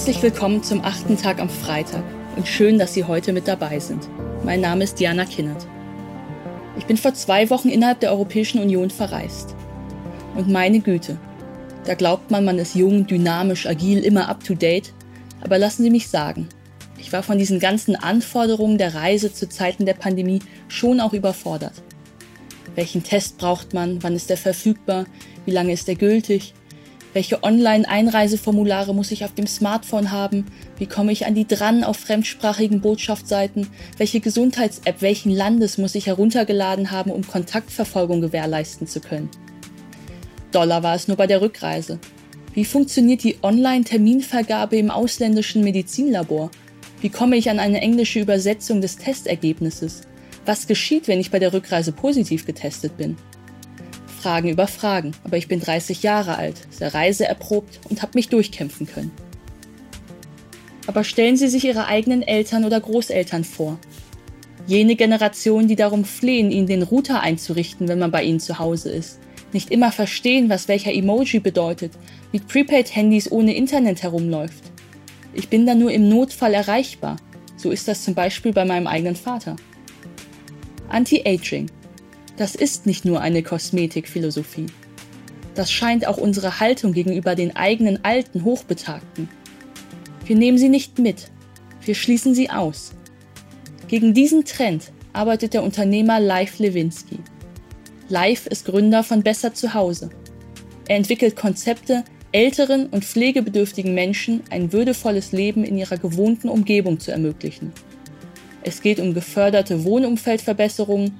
Herzlich willkommen zum achten Tag am Freitag und schön, dass Sie heute mit dabei sind. Mein Name ist Diana Kinnert. Ich bin vor zwei Wochen innerhalb der Europäischen Union verreist. Und meine Güte, da glaubt man, man ist jung, dynamisch, agil, immer up-to-date. Aber lassen Sie mich sagen, ich war von diesen ganzen Anforderungen der Reise zu Zeiten der Pandemie schon auch überfordert. Welchen Test braucht man? Wann ist er verfügbar? Wie lange ist er gültig? Welche Online-Einreiseformulare muss ich auf dem Smartphone haben? Wie komme ich an die dran auf fremdsprachigen Botschaftsseiten? Welche Gesundheits-App welchen Landes muss ich heruntergeladen haben, um Kontaktverfolgung gewährleisten zu können? Dollar war es nur bei der Rückreise. Wie funktioniert die Online-Terminvergabe im ausländischen Medizinlabor? Wie komme ich an eine englische Übersetzung des Testergebnisses? Was geschieht, wenn ich bei der Rückreise positiv getestet bin? Fragen über Fragen, aber ich bin 30 Jahre alt, sehr reiseerprobt und habe mich durchkämpfen können. Aber stellen Sie sich Ihre eigenen Eltern oder Großeltern vor. Jene Generation, die darum flehen, Ihnen den Router einzurichten, wenn man bei Ihnen zu Hause ist. Nicht immer verstehen, was welcher Emoji bedeutet, mit Prepaid-Handys ohne Internet herumläuft. Ich bin da nur im Notfall erreichbar. So ist das zum Beispiel bei meinem eigenen Vater. Anti-Aging das ist nicht nur eine Kosmetikphilosophie. Das scheint auch unsere Haltung gegenüber den eigenen alten Hochbetagten. Wir nehmen sie nicht mit, wir schließen sie aus. Gegen diesen Trend arbeitet der Unternehmer Leif Lewinsky. Leif ist Gründer von Besser zu Hause. Er entwickelt Konzepte, älteren und pflegebedürftigen Menschen ein würdevolles Leben in ihrer gewohnten Umgebung zu ermöglichen. Es geht um geförderte Wohnumfeldverbesserungen,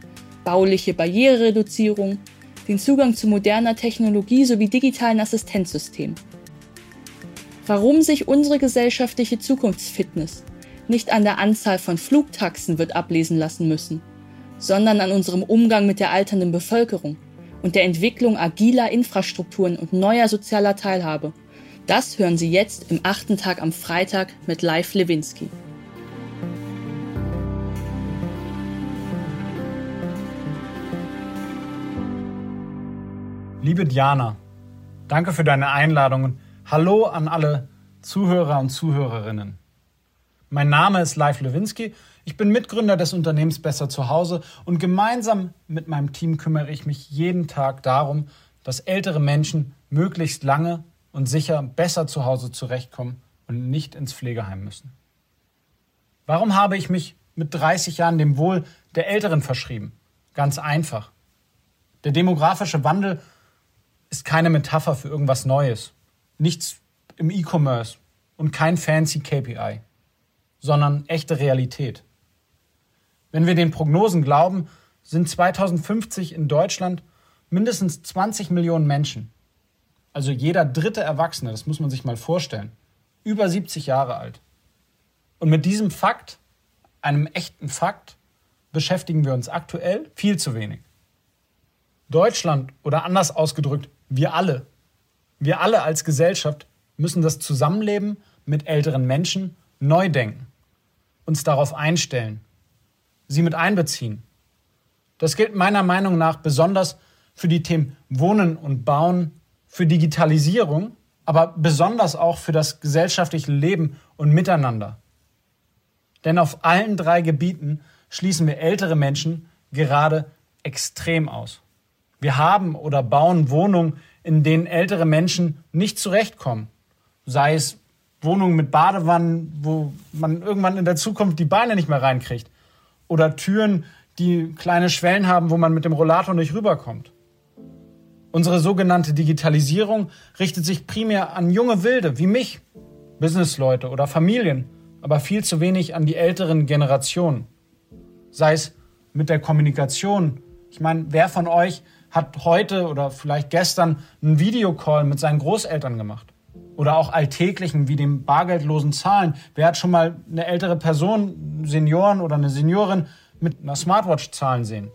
bauliche Barrierereduzierung, den Zugang zu moderner Technologie sowie digitalen Assistenzsystemen. Warum sich unsere gesellschaftliche Zukunftsfitness nicht an der Anzahl von Flugtaxen wird ablesen lassen müssen, sondern an unserem Umgang mit der alternden Bevölkerung und der Entwicklung agiler Infrastrukturen und neuer sozialer Teilhabe, das hören Sie jetzt im achten Tag am Freitag mit Live Lewinsky. Liebe Diana, danke für deine Einladung und hallo an alle Zuhörer und Zuhörerinnen. Mein Name ist Leif Lewinsky, ich bin Mitgründer des Unternehmens Besser zu Hause und gemeinsam mit meinem Team kümmere ich mich jeden Tag darum, dass ältere Menschen möglichst lange und sicher besser zu Hause zurechtkommen und nicht ins Pflegeheim müssen. Warum habe ich mich mit 30 Jahren dem Wohl der Älteren verschrieben? Ganz einfach. Der demografische Wandel ist keine Metapher für irgendwas Neues. Nichts im E-Commerce und kein fancy KPI, sondern echte Realität. Wenn wir den Prognosen glauben, sind 2050 in Deutschland mindestens 20 Millionen Menschen. Also jeder dritte Erwachsene, das muss man sich mal vorstellen, über 70 Jahre alt. Und mit diesem Fakt, einem echten Fakt, beschäftigen wir uns aktuell viel zu wenig. Deutschland oder anders ausgedrückt, wir alle, wir alle als Gesellschaft müssen das Zusammenleben mit älteren Menschen neu denken, uns darauf einstellen, sie mit einbeziehen. Das gilt meiner Meinung nach besonders für die Themen Wohnen und Bauen, für Digitalisierung, aber besonders auch für das gesellschaftliche Leben und Miteinander. Denn auf allen drei Gebieten schließen wir ältere Menschen gerade extrem aus. Wir haben oder bauen Wohnungen, in denen ältere Menschen nicht zurechtkommen. Sei es Wohnungen mit Badewannen, wo man irgendwann in der Zukunft die Beine nicht mehr reinkriegt. Oder Türen, die kleine Schwellen haben, wo man mit dem Rollator nicht rüberkommt. Unsere sogenannte Digitalisierung richtet sich primär an junge Wilde wie mich, Businessleute oder Familien, aber viel zu wenig an die älteren Generationen. Sei es mit der Kommunikation. Ich meine, wer von euch hat heute oder vielleicht gestern einen Videocall mit seinen Großeltern gemacht. Oder auch alltäglichen wie dem bargeldlosen Zahlen. Wer hat schon mal eine ältere Person, Senioren oder eine Seniorin mit einer Smartwatch zahlen sehen?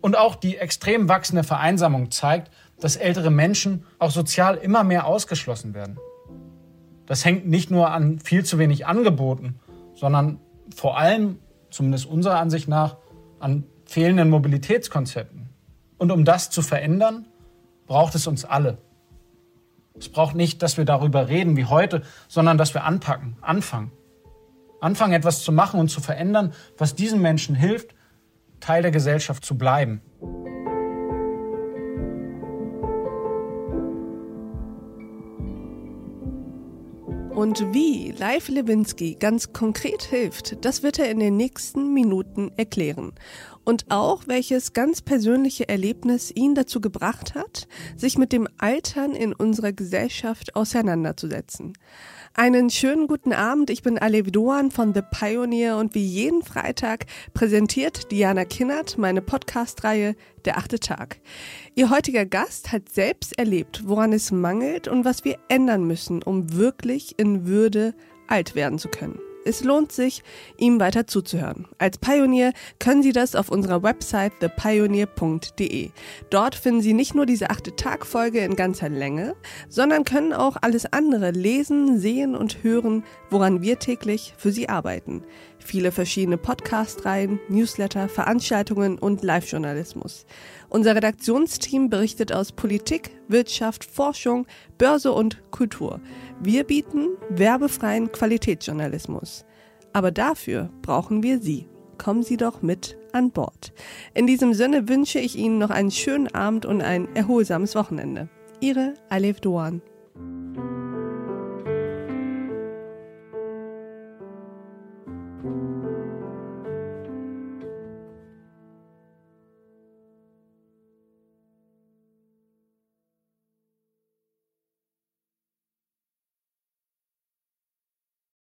Und auch die extrem wachsende Vereinsamung zeigt, dass ältere Menschen auch sozial immer mehr ausgeschlossen werden. Das hängt nicht nur an viel zu wenig Angeboten, sondern vor allem, zumindest unserer Ansicht nach, an fehlenden Mobilitätskonzepten. Und um das zu verändern, braucht es uns alle. Es braucht nicht, dass wir darüber reden wie heute, sondern dass wir anpacken, anfangen. Anfangen, etwas zu machen und zu verändern, was diesen Menschen hilft, Teil der Gesellschaft zu bleiben. Und wie Leif Lewinsky ganz konkret hilft, das wird er in den nächsten Minuten erklären. Und auch, welches ganz persönliche Erlebnis ihn dazu gebracht hat, sich mit dem Altern in unserer Gesellschaft auseinanderzusetzen. Einen schönen guten Abend, ich bin Alev Doan von The Pioneer und wie jeden Freitag präsentiert Diana Kinnert meine Podcast-Reihe Der achte Tag. Ihr heutiger Gast hat selbst erlebt, woran es mangelt und was wir ändern müssen, um wirklich in Würde alt werden zu können. Es lohnt sich, ihm weiter zuzuhören. Als Pionier können Sie das auf unserer Website thepioneer.de. Dort finden Sie nicht nur diese achte Tagfolge in ganzer Länge, sondern können auch alles andere lesen, sehen und hören, woran wir täglich für Sie arbeiten. Viele verschiedene Podcast-Reihen, Newsletter, Veranstaltungen und Live-Journalismus. Unser Redaktionsteam berichtet aus Politik, Wirtschaft, Forschung, Börse und Kultur. Wir bieten werbefreien Qualitätsjournalismus. Aber dafür brauchen wir Sie. Kommen Sie doch mit an Bord. In diesem Sinne wünsche ich Ihnen noch einen schönen Abend und ein erholsames Wochenende. Ihre Alef Doan.